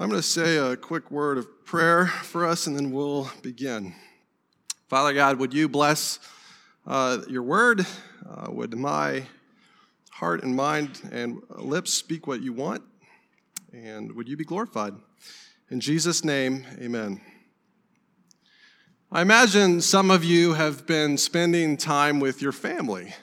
I'm going to say a quick word of prayer for us and then we'll begin. Father God, would you bless uh, your word? Uh, would my heart and mind and lips speak what you want? And would you be glorified? In Jesus' name, amen. I imagine some of you have been spending time with your family.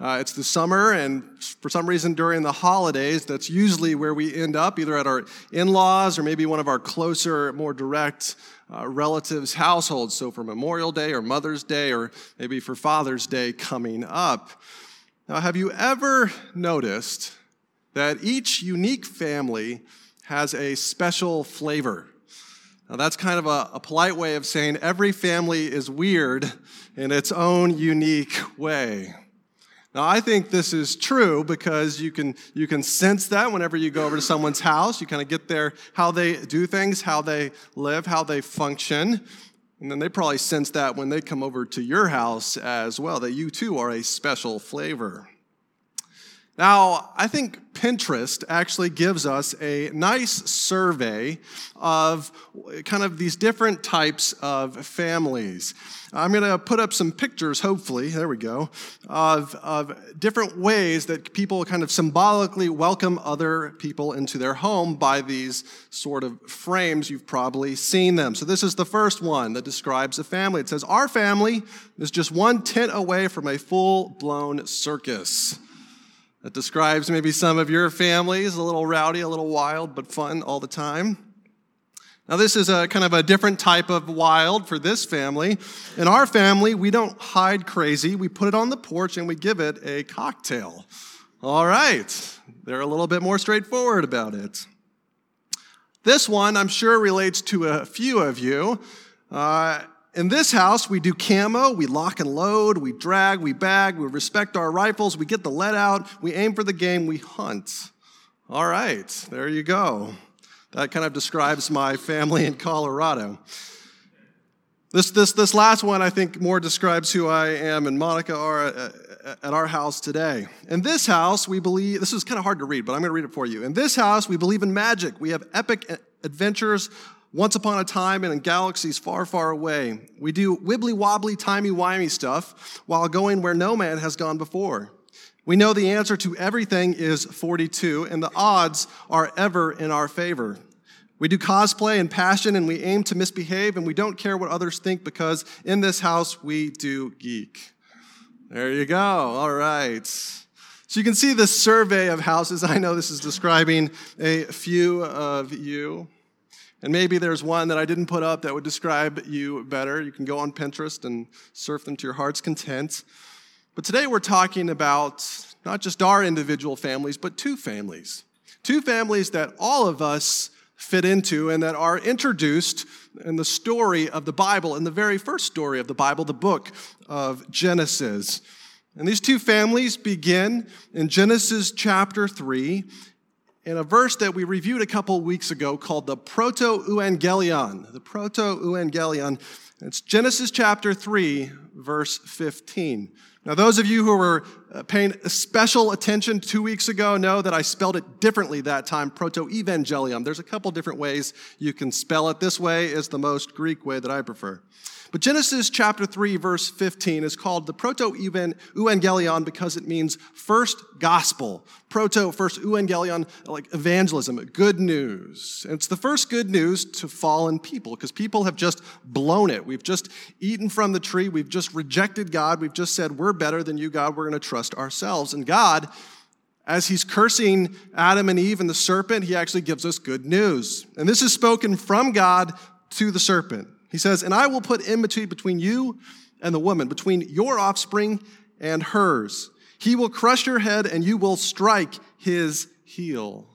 Uh, it's the summer, and for some reason during the holidays, that's usually where we end up, either at our in laws or maybe one of our closer, more direct uh, relatives' households. So for Memorial Day or Mother's Day, or maybe for Father's Day coming up. Now, have you ever noticed that each unique family has a special flavor? Now, that's kind of a, a polite way of saying every family is weird in its own unique way. Now, I think this is true because you can, you can sense that whenever you go over to someone's house. You kind of get there, how they do things, how they live, how they function. And then they probably sense that when they come over to your house as well, that you too are a special flavor. Now, I think Pinterest actually gives us a nice survey of kind of these different types of families. I'm going to put up some pictures, hopefully, there we go, of, of different ways that people kind of symbolically welcome other people into their home by these sort of frames. You've probably seen them. So, this is the first one that describes a family. It says, Our family is just one tent away from a full blown circus. That describes maybe some of your families, a little rowdy, a little wild, but fun all the time. Now, this is a kind of a different type of wild for this family. In our family, we don't hide crazy. We put it on the porch and we give it a cocktail. All right, they're a little bit more straightforward about it. This one, I'm sure, relates to a few of you. Uh, in this house, we do camo, we lock and load, we drag, we bag, we respect our rifles, we get the lead out, we aim for the game, we hunt. All right, there you go. That kind of describes my family in Colorado. This, this, this last one, I think, more describes who I am and Monica are at, at our house today. In this house, we believe, this is kind of hard to read, but I'm going to read it for you. In this house, we believe in magic. We have epic adventures once upon a time in galaxies far, far away. We do wibbly wobbly, timey wimey stuff while going where no man has gone before. We know the answer to everything is 42, and the odds are ever in our favor. We do cosplay and passion, and we aim to misbehave, and we don't care what others think because in this house we do geek. There you go. All right. So you can see this survey of houses. I know this is describing a few of you. And maybe there's one that I didn't put up that would describe you better. You can go on Pinterest and surf them to your heart's content. But today we're talking about not just our individual families, but two families. Two families that all of us fit into and that are introduced in the story of the Bible, in the very first story of the Bible, the book of Genesis. And these two families begin in Genesis chapter 3 in a verse that we reviewed a couple weeks ago called the Proto Evangelion. The Proto Evangelion. It's Genesis chapter 3, verse 15. Now, those of you who were uh, paying special attention two weeks ago know that I spelled it differently that time, proto evangelion. There's a couple different ways you can spell it. This way is the most Greek way that I prefer. But Genesis chapter 3, verse 15 is called the Proto Evangelion because it means first gospel. Proto, first Evangelion, like evangelism, good news. And it's the first good news to fallen people because people have just blown it. We've just eaten from the tree. We've just rejected God. We've just said, we're better than you, God. We're going to trust ourselves. And God, as he's cursing Adam and Eve and the serpent, he actually gives us good news. And this is spoken from God to the serpent. He says, And I will put enmity between you and the woman, between your offspring and hers. He will crush your head, and you will strike his heel.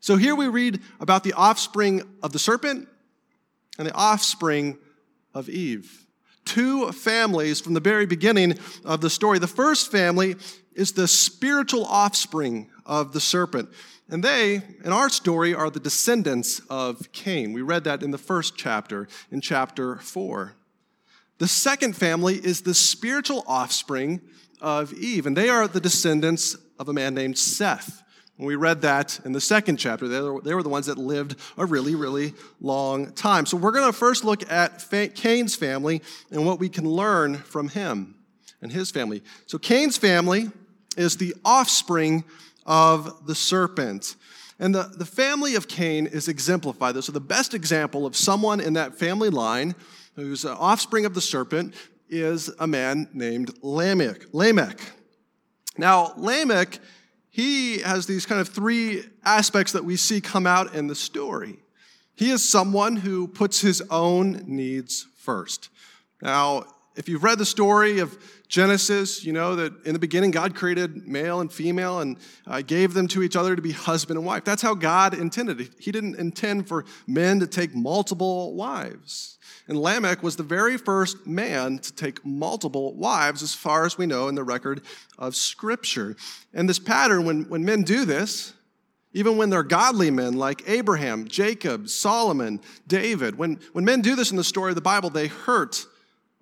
So here we read about the offspring of the serpent and the offspring of Eve. Two families from the very beginning of the story. The first family is the spiritual offspring of the serpent. And they, in our story, are the descendants of Cain. We read that in the first chapter, in chapter 4. The second family is the spiritual offspring of Eve, and they are the descendants of a man named Seth. And we read that in the second chapter. They were, they were the ones that lived a really, really long time. So we're going to first look at Cain's family and what we can learn from him and his family. So Cain's family is the offspring of the serpent. And the, the family of Cain is exemplified. So the best example of someone in that family line who's an offspring of the serpent is a man named Lamech. Lamech. Now, Lamech, he has these kind of three aspects that we see come out in the story. He is someone who puts his own needs first. Now, if you've read the story of Genesis, you know that in the beginning God created male and female and uh, gave them to each other to be husband and wife. That's how God intended. He didn't intend for men to take multiple wives. And Lamech was the very first man to take multiple wives, as far as we know in the record of Scripture. And this pattern, when, when men do this, even when they're godly men like Abraham, Jacob, Solomon, David, when, when men do this in the story of the Bible, they hurt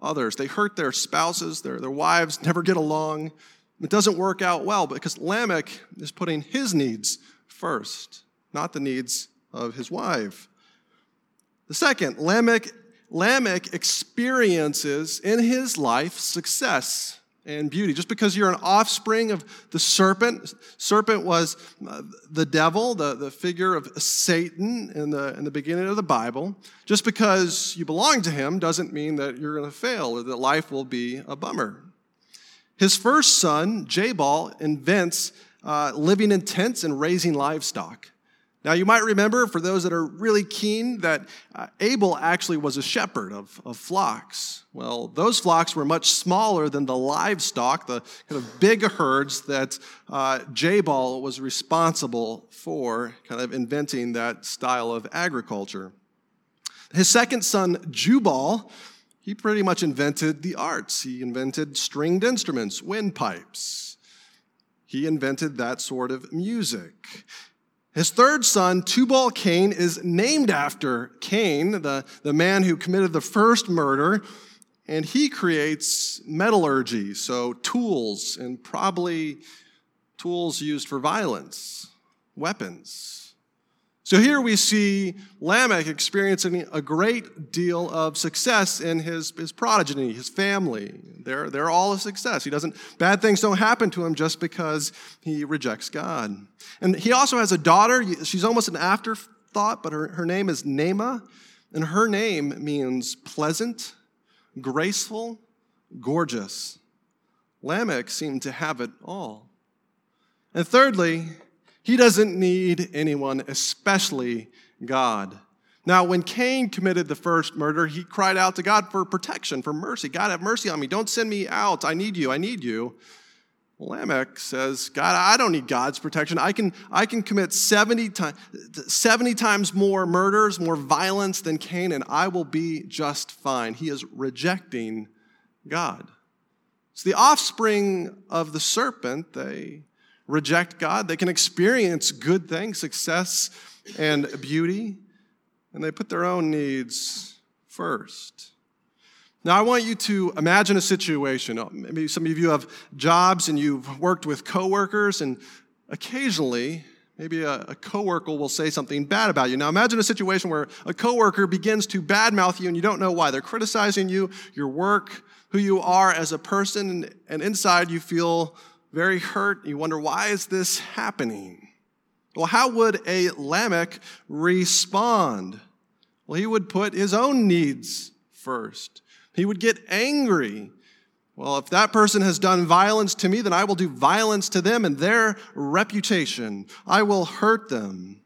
others. They hurt their spouses, their, their wives never get along. It doesn't work out well because Lamech is putting his needs first, not the needs of his wife. The second, Lamech Lamech experiences in his life success and beauty. Just because you're an offspring of the serpent, serpent was uh, the devil, the, the figure of Satan in the, in the beginning of the Bible. Just because you belong to him doesn't mean that you're going to fail or that life will be a bummer. His first son, Jabal, invents uh, living in tents and raising livestock. Now, you might remember, for those that are really keen, that uh, Abel actually was a shepherd of, of flocks. Well, those flocks were much smaller than the livestock, the kind of big herds that uh, Jabal was responsible for, kind of inventing that style of agriculture. His second son, Jubal, he pretty much invented the arts. He invented stringed instruments, windpipes. He invented that sort of music. His third son, Tubal Cain, is named after Cain, the, the man who committed the first murder, and he creates metallurgy, so tools, and probably tools used for violence, weapons. So here we see Lamech experiencing a great deal of success in his, his progeny, his family. They're, they're all a success. He doesn't, bad things don't happen to him just because he rejects God. And he also has a daughter. She's almost an afterthought, but her, her name is Naamah. And her name means pleasant, graceful, gorgeous. Lamech seemed to have it all. And thirdly, he doesn't need anyone, especially God. Now, when Cain committed the first murder, he cried out to God for protection, for mercy. God, have mercy on me. Don't send me out. I need you. I need you. Lamech says, God, I don't need God's protection. I can, I can commit 70, time, 70 times more murders, more violence than Cain, and I will be just fine. He is rejecting God. So the offspring of the serpent, they reject God. They can experience good things, success, and beauty, and they put their own needs first. Now, I want you to imagine a situation. Oh, maybe some of you have jobs and you've worked with coworkers, and occasionally, maybe a, a coworker will say something bad about you. Now, imagine a situation where a coworker begins to badmouth you and you don't know why. They're criticizing you, your work, who you are as a person, and inside you feel very hurt. You wonder, why is this happening? Well, how would a Lamech respond? Well, he would put his own needs first. He would get angry. Well, if that person has done violence to me, then I will do violence to them and their reputation. I will hurt them.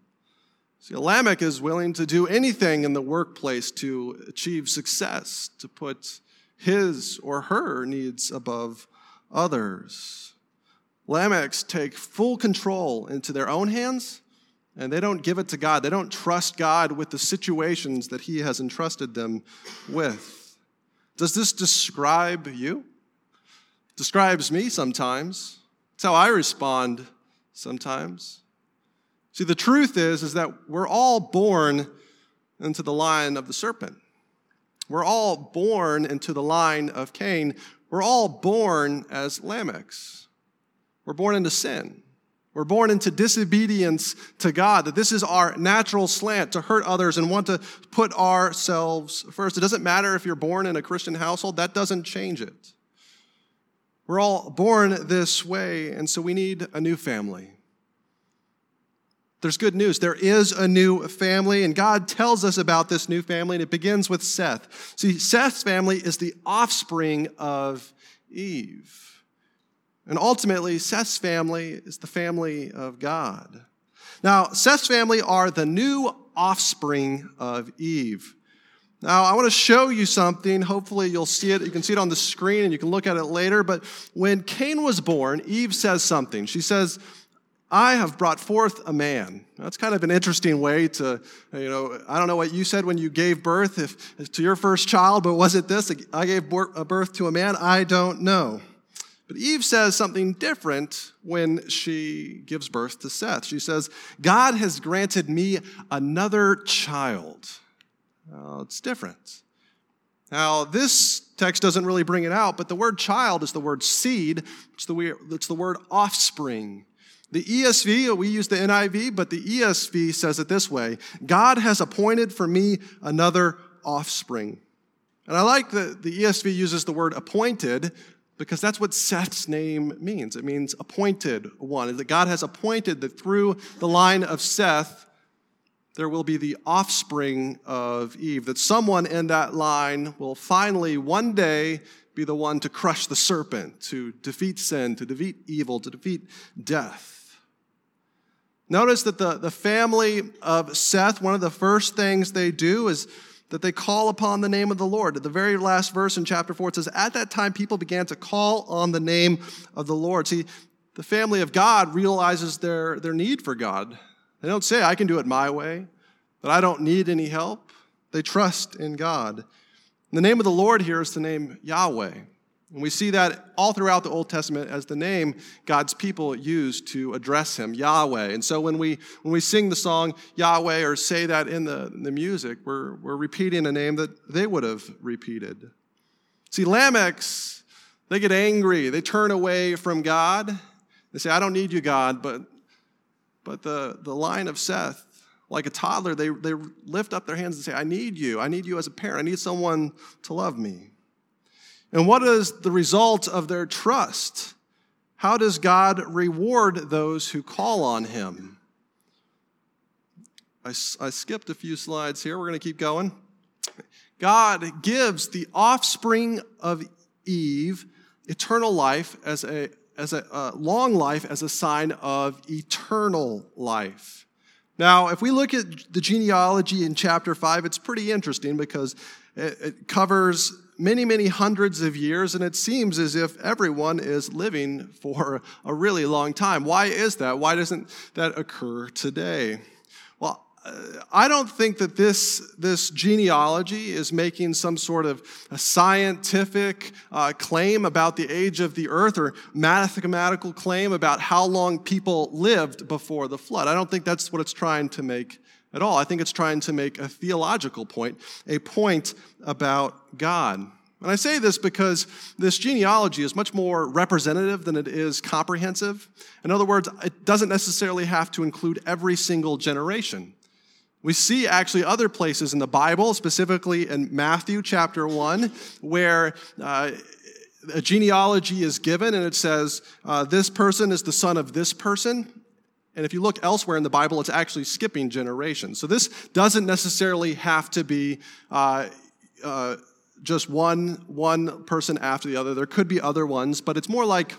See, a Lamech is willing to do anything in the workplace to achieve success, to put his or her needs above others. Lamechs take full control into their own hands and they don't give it to God. They don't trust God with the situations that He has entrusted them with. Does this describe you? Describes me sometimes. It's how I respond sometimes. See, the truth is, is that we're all born into the line of the serpent. We're all born into the line of Cain. We're all born as Lamechs. We're born into sin. We're born into disobedience to God, that this is our natural slant to hurt others and want to put ourselves first. It doesn't matter if you're born in a Christian household, that doesn't change it. We're all born this way, and so we need a new family. There's good news. There is a new family, and God tells us about this new family, and it begins with Seth. See, Seth's family is the offspring of Eve. And ultimately, Seth's family is the family of God. Now, Seth's family are the new offspring of Eve. Now, I want to show you something. Hopefully, you'll see it. You can see it on the screen and you can look at it later. But when Cain was born, Eve says something. She says, I have brought forth a man. That's kind of an interesting way to, you know, I don't know what you said when you gave birth if, to your first child, but was it this? I gave birth to a man? I don't know. But Eve says something different when she gives birth to Seth. She says, God has granted me another child. Well, it's different. Now, this text doesn't really bring it out, but the word child is the word seed, it's the, it's the word offspring. The ESV, we use the NIV, but the ESV says it this way God has appointed for me another offspring. And I like that the ESV uses the word appointed because that's what Seth's name means. It means appointed one. That God has appointed that through the line of Seth, there will be the offspring of Eve, that someone in that line will finally one day be the one to crush the serpent, to defeat sin, to defeat evil, to defeat death. Notice that the, the family of Seth, one of the first things they do is that they call upon the name of the Lord. At the very last verse in chapter 4, it says, At that time, people began to call on the name of the Lord. See, the family of God realizes their, their need for God. They don't say, I can do it my way, that I don't need any help. They trust in God. And the name of the Lord here is the name Yahweh. And we see that all throughout the Old Testament as the name God's people use to address him, Yahweh. And so when we, when we sing the song Yahweh or say that in the, the music, we're, we're repeating a name that they would have repeated. See, Lamechs, they get angry. They turn away from God. They say, I don't need you, God. But, but the, the line of Seth, like a toddler, they, they lift up their hands and say, I need you. I need you as a parent. I need someone to love me. And what is the result of their trust? How does God reward those who call on him? I, I skipped a few slides here. We're going to keep going. God gives the offspring of Eve eternal life as a, as a uh, long life as a sign of eternal life. Now, if we look at the genealogy in chapter 5, it's pretty interesting because it, it covers many, many hundreds of years, and it seems as if everyone is living for a really long time. Why is that? Why doesn't that occur today? Well, uh, I don't think that this, this genealogy is making some sort of a scientific uh, claim about the age of the earth or mathematical claim about how long people lived before the flood. I don't think that's what it's trying to make at all. I think it's trying to make a theological point, a point about God. And I say this because this genealogy is much more representative than it is comprehensive. In other words, it doesn't necessarily have to include every single generation. We see actually other places in the Bible, specifically in Matthew chapter 1, where uh, a genealogy is given and it says, uh, This person is the son of this person. And if you look elsewhere in the Bible, it's actually skipping generations. So this doesn't necessarily have to be uh, uh, just one, one person after the other. There could be other ones, but it's more like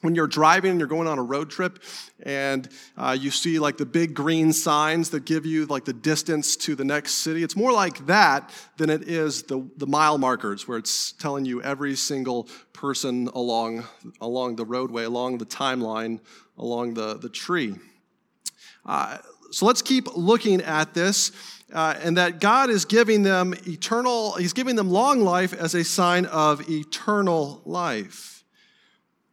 when you're driving and you're going on a road trip and uh, you see like the big green signs that give you like the distance to the next city it's more like that than it is the, the mile markers where it's telling you every single person along, along the roadway along the timeline along the, the tree uh, so let's keep looking at this. Uh, and that God is giving them eternal, He's giving them long life as a sign of eternal life.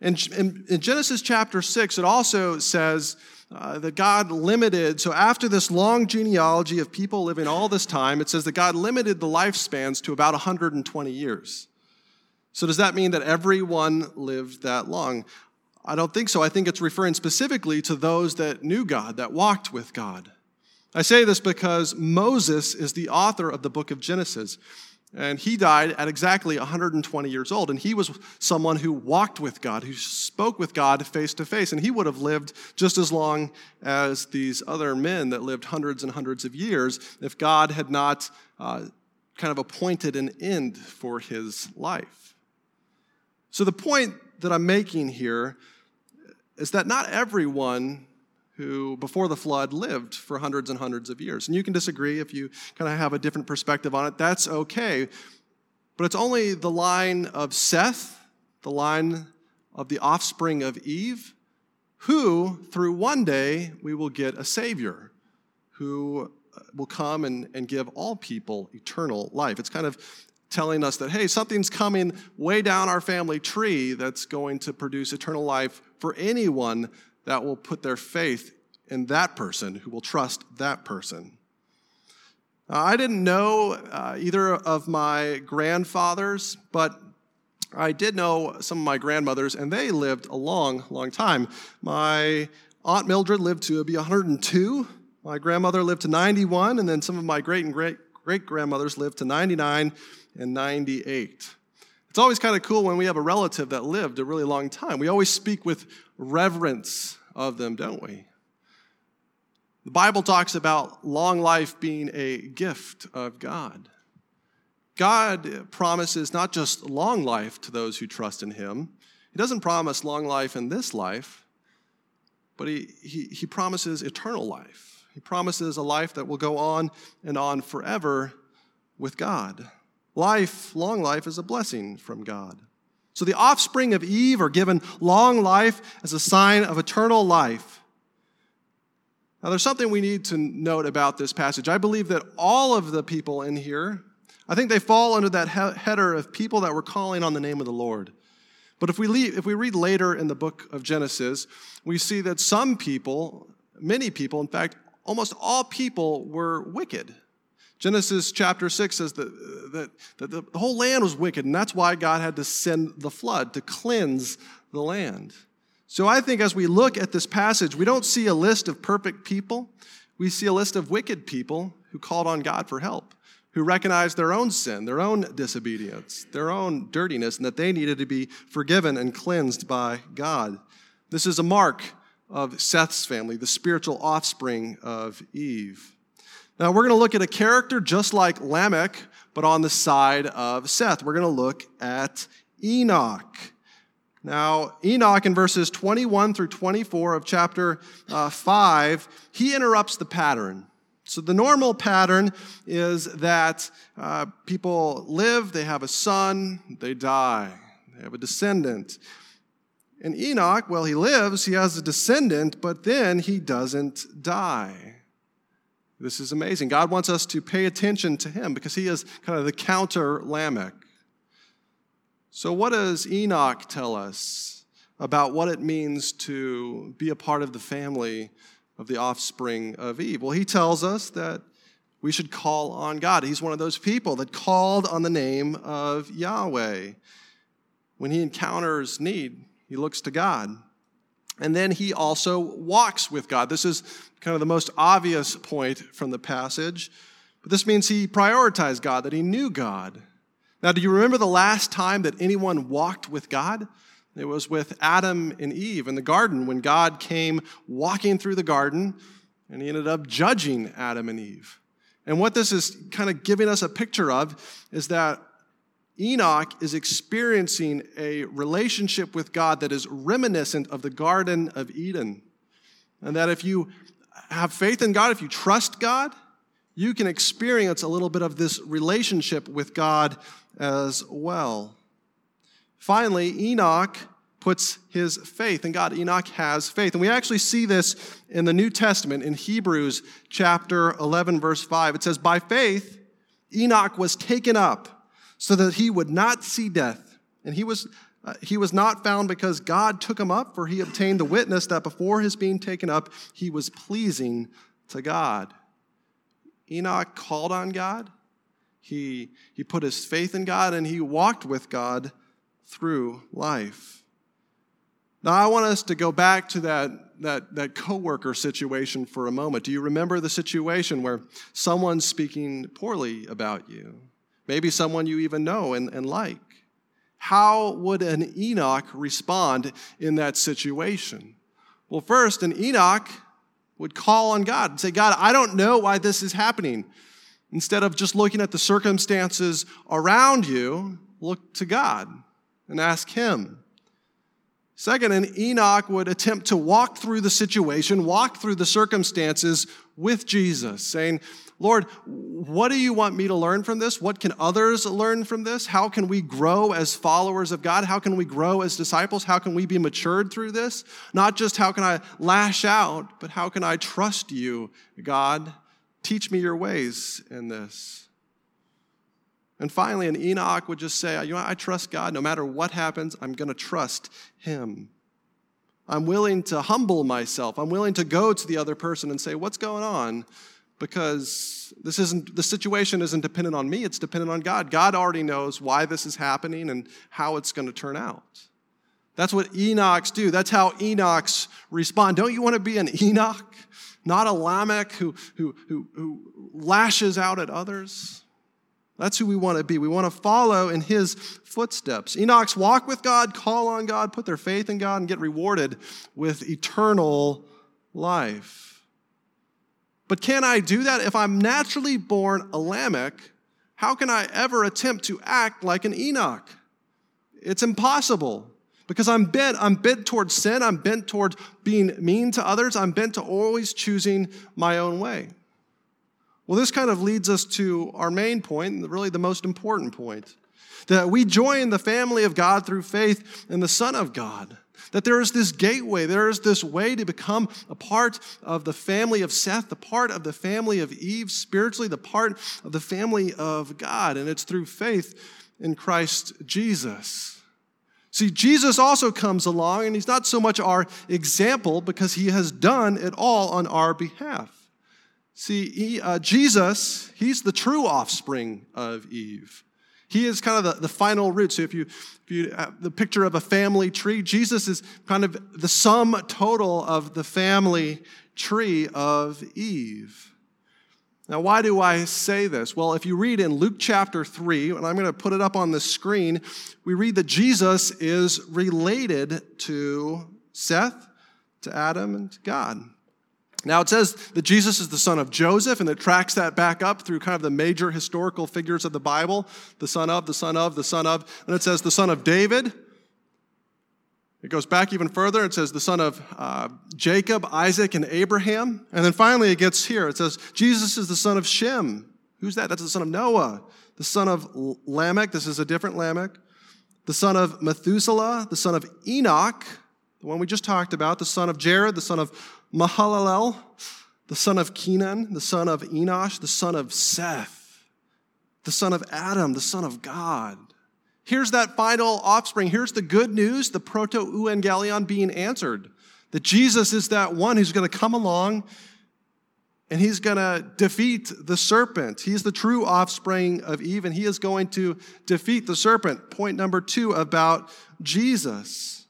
And in, in Genesis chapter 6, it also says uh, that God limited, so after this long genealogy of people living all this time, it says that God limited the lifespans to about 120 years. So does that mean that everyone lived that long? I don't think so. I think it's referring specifically to those that knew God, that walked with God. I say this because Moses is the author of the book of Genesis. And he died at exactly 120 years old. And he was someone who walked with God, who spoke with God face to face. And he would have lived just as long as these other men that lived hundreds and hundreds of years if God had not uh, kind of appointed an end for his life. So the point that I'm making here is that not everyone who, before the flood, lived for hundreds and hundreds of years. And you can disagree if you kind of have a different perspective on it. That's okay. But it's only the line of Seth, the line of the offspring of Eve, who, through one day, we will get a Savior who uh, will come and, and give all people eternal life. It's kind of telling us that, hey, something's coming way down our family tree that's going to produce eternal life for anyone that will put their faith in that person, who will trust that person. Uh, I didn't know uh, either of my grandfathers, but I did know some of my grandmothers, and they lived a long, long time. My Aunt Mildred lived to be 102. My grandmother lived to 91, and then some of my great and great great grandmothers lived to 99 and 98. It's always kind of cool when we have a relative that lived a really long time. We always speak with reverence of them, don't we? The Bible talks about long life being a gift of God. God promises not just long life to those who trust in Him, He doesn't promise long life in this life, but He, he, he promises eternal life. He promises a life that will go on and on forever with God. Life, long life, is a blessing from God. So the offspring of Eve are given long life as a sign of eternal life. Now, there's something we need to note about this passage. I believe that all of the people in here, I think they fall under that he- header of people that were calling on the name of the Lord. But if we, leave, if we read later in the book of Genesis, we see that some people, many people, in fact, almost all people were wicked. Genesis chapter 6 says that, that, that the whole land was wicked, and that's why God had to send the flood to cleanse the land. So I think as we look at this passage, we don't see a list of perfect people. We see a list of wicked people who called on God for help, who recognized their own sin, their own disobedience, their own dirtiness, and that they needed to be forgiven and cleansed by God. This is a mark of Seth's family, the spiritual offspring of Eve. Now, we're going to look at a character just like Lamech, but on the side of Seth. We're going to look at Enoch. Now, Enoch in verses 21 through 24 of chapter uh, 5, he interrupts the pattern. So, the normal pattern is that uh, people live, they have a son, they die, they have a descendant. And Enoch, well, he lives, he has a descendant, but then he doesn't die. This is amazing. God wants us to pay attention to him because he is kind of the counter Lamech. So, what does Enoch tell us about what it means to be a part of the family of the offspring of Eve? Well, he tells us that we should call on God. He's one of those people that called on the name of Yahweh. When he encounters need, he looks to God. And then he also walks with God. This is kind of the most obvious point from the passage. But this means he prioritized God, that he knew God. Now, do you remember the last time that anyone walked with God? It was with Adam and Eve in the garden when God came walking through the garden and he ended up judging Adam and Eve. And what this is kind of giving us a picture of is that Enoch is experiencing a relationship with God that is reminiscent of the Garden of Eden. And that if you have faith in God, if you trust God, you can experience a little bit of this relationship with God as well. Finally, Enoch puts his faith in God. Enoch has faith. And we actually see this in the New Testament in Hebrews chapter 11, verse 5. It says, By faith, Enoch was taken up so that he would not see death. And he was, uh, he was not found because God took him up, for he obtained the witness that before his being taken up, he was pleasing to God. Enoch called on God, he, he put his faith in God, and he walked with God through life. Now, I want us to go back to that, that, that coworker situation for a moment. Do you remember the situation where someone's speaking poorly about you? Maybe someone you even know and, and like. How would an Enoch respond in that situation? Well, first, an Enoch would call on God and say, God, I don't know why this is happening. Instead of just looking at the circumstances around you, look to God and ask Him. Second, an Enoch would attempt to walk through the situation, walk through the circumstances with Jesus, saying, Lord, what do you want me to learn from this? What can others learn from this? How can we grow as followers of God? How can we grow as disciples? How can we be matured through this? Not just how can I lash out, but how can I trust you, God? Teach me your ways in this. And finally, an Enoch would just say, You know, I trust God. No matter what happens, I'm going to trust Him. I'm willing to humble myself. I'm willing to go to the other person and say, What's going on? Because this isn't, the situation isn't dependent on me, it's dependent on God. God already knows why this is happening and how it's going to turn out. That's what Enochs do. That's how Enochs respond. Don't you want to be an Enoch? Not a Lamech who, who, who, who lashes out at others? That's who we want to be. We want to follow in his footsteps. Enochs walk with God, call on God, put their faith in God, and get rewarded with eternal life. But can I do that? If I'm naturally born a Lamech, how can I ever attempt to act like an Enoch? It's impossible because I'm bent. I'm bent towards sin. I'm bent towards being mean to others. I'm bent to always choosing my own way. Well, this kind of leads us to our main point, really the most important point that we join the family of God through faith in the Son of God. That there is this gateway, there is this way to become a part of the family of Seth, the part of the family of Eve, spiritually, the part of the family of God. And it's through faith in Christ Jesus. See, Jesus also comes along, and he's not so much our example because he has done it all on our behalf. See, he, uh, Jesus, he's the true offspring of Eve. He is kind of the, the final root. So if you, if you have the picture of a family tree, Jesus is kind of the sum total of the family tree of Eve. Now, why do I say this? Well, if you read in Luke chapter 3, and I'm going to put it up on the screen, we read that Jesus is related to Seth, to Adam, and to God. Now, it says that Jesus is the son of Joseph, and it tracks that back up through kind of the major historical figures of the Bible the son of, the son of, the son of. And it says the son of David. It goes back even further. It says the son of uh, Jacob, Isaac, and Abraham. And then finally it gets here. It says Jesus is the son of Shem. Who's that? That's the son of Noah, the son of Lamech. This is a different Lamech. The son of Methuselah, the son of Enoch, the one we just talked about, the son of Jared, the son of Mahalalel, the son of Kenan, the son of Enosh, the son of Seth, the son of Adam, the son of God. Here's that final offspring. Here's the good news, the proto euangelion being answered. That Jesus is that one who's going to come along and he's going to defeat the serpent. He's the true offspring of Eve, and he is going to defeat the serpent. Point number two about Jesus.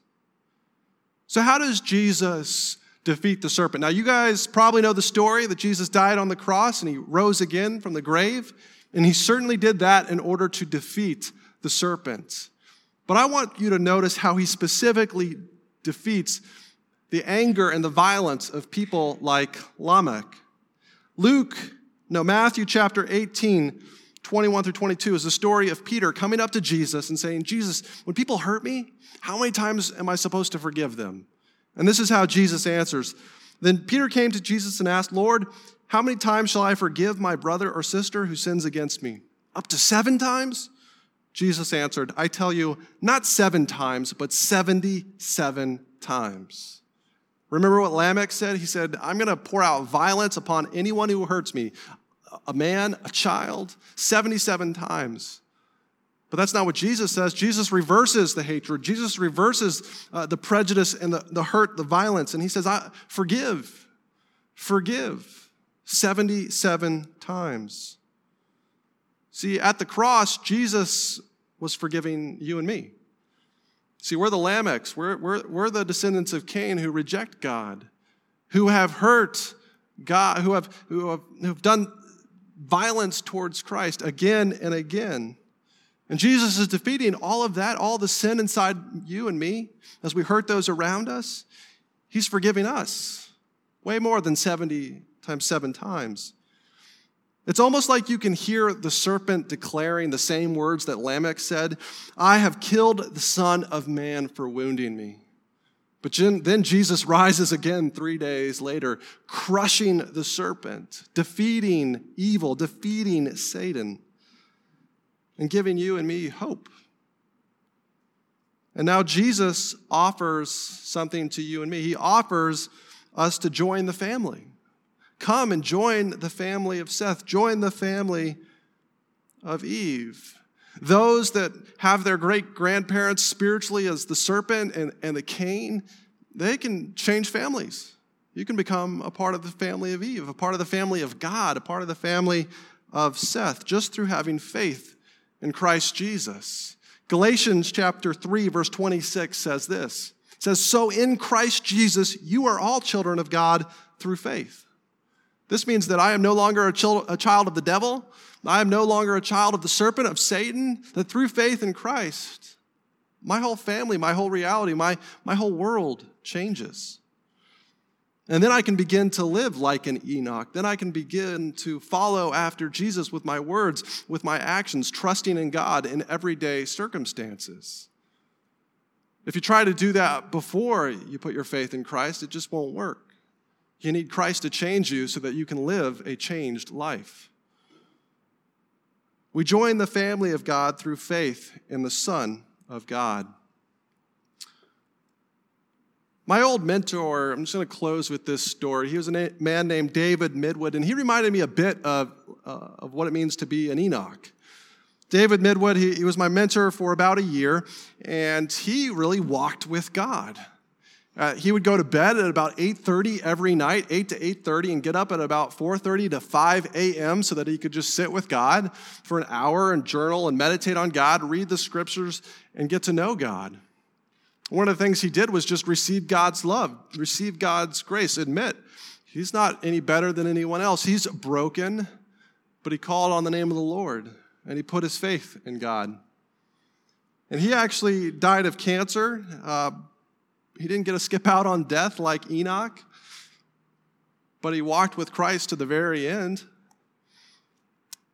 So, how does Jesus defeat the serpent. Now, you guys probably know the story that Jesus died on the cross and he rose again from the grave. And he certainly did that in order to defeat the serpent. But I want you to notice how he specifically defeats the anger and the violence of people like Lamech. Luke, no, Matthew chapter 18, 21 through 22 is the story of Peter coming up to Jesus and saying, Jesus, when people hurt me, how many times am I supposed to forgive them? And this is how Jesus answers. Then Peter came to Jesus and asked, Lord, how many times shall I forgive my brother or sister who sins against me? Up to seven times? Jesus answered, I tell you, not seven times, but 77 times. Remember what Lamech said? He said, I'm going to pour out violence upon anyone who hurts me a man, a child, 77 times. But that's not what Jesus says. Jesus reverses the hatred. Jesus reverses uh, the prejudice and the, the hurt, the violence. And he says, I, Forgive, forgive 77 times. See, at the cross, Jesus was forgiving you and me. See, we're the Lamechs. We're, we're, we're the descendants of Cain who reject God, who have hurt God, who have, who have, who have done violence towards Christ again and again. And Jesus is defeating all of that, all the sin inside you and me as we hurt those around us. He's forgiving us way more than 70 times seven times. It's almost like you can hear the serpent declaring the same words that Lamech said I have killed the Son of Man for wounding me. But then Jesus rises again three days later, crushing the serpent, defeating evil, defeating Satan, and giving you and me hope. And now Jesus offers something to you and me. He offers us to join the family. Come and join the family of Seth, join the family of Eve. Those that have their great grandparents spiritually as the serpent and, and the Cain, they can change families. You can become a part of the family of Eve, a part of the family of God, a part of the family of Seth, just through having faith in Christ Jesus. Galatians chapter 3, verse 26 says this. It says, So in Christ Jesus, you are all children of God through faith. This means that I am no longer a child of the devil. I am no longer a child of the serpent, of Satan, that through faith in Christ, my whole family, my whole reality, my, my whole world changes. And then I can begin to live like an Enoch. Then I can begin to follow after Jesus with my words, with my actions, trusting in God in everyday circumstances. If you try to do that before you put your faith in Christ, it just won't work. You need Christ to change you so that you can live a changed life. We join the family of God through faith in the Son of God. My old mentor, I'm just going to close with this story. He was a man named David Midwood, and he reminded me a bit of, uh, of what it means to be an Enoch. David Midwood, he, he was my mentor for about a year, and he really walked with God. Uh, he would go to bed at about 8.30 every night 8 to 8.30 and get up at about 4.30 to 5 a.m so that he could just sit with god for an hour and journal and meditate on god read the scriptures and get to know god one of the things he did was just receive god's love receive god's grace admit he's not any better than anyone else he's broken but he called on the name of the lord and he put his faith in god and he actually died of cancer uh, he didn't get to skip out on death like Enoch, but he walked with Christ to the very end.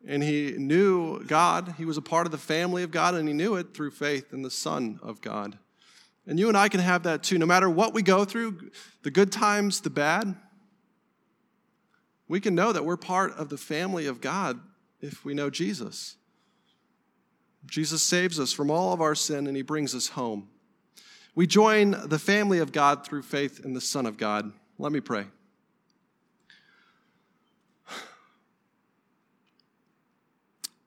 And he knew God. He was a part of the family of God, and he knew it through faith in the Son of God. And you and I can have that too. No matter what we go through, the good times, the bad, we can know that we're part of the family of God if we know Jesus. Jesus saves us from all of our sin and he brings us home. We join the family of God through faith in the Son of God. Let me pray.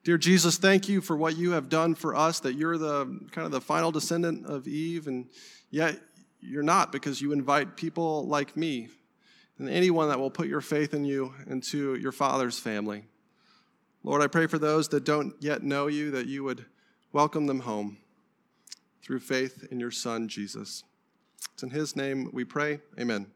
Dear Jesus, thank you for what you have done for us, that you're the kind of the final descendant of Eve, and yet you're not because you invite people like me and anyone that will put your faith in you into your Father's family. Lord, I pray for those that don't yet know you, that you would welcome them home through faith in your Son, Jesus. It's in his name we pray. Amen.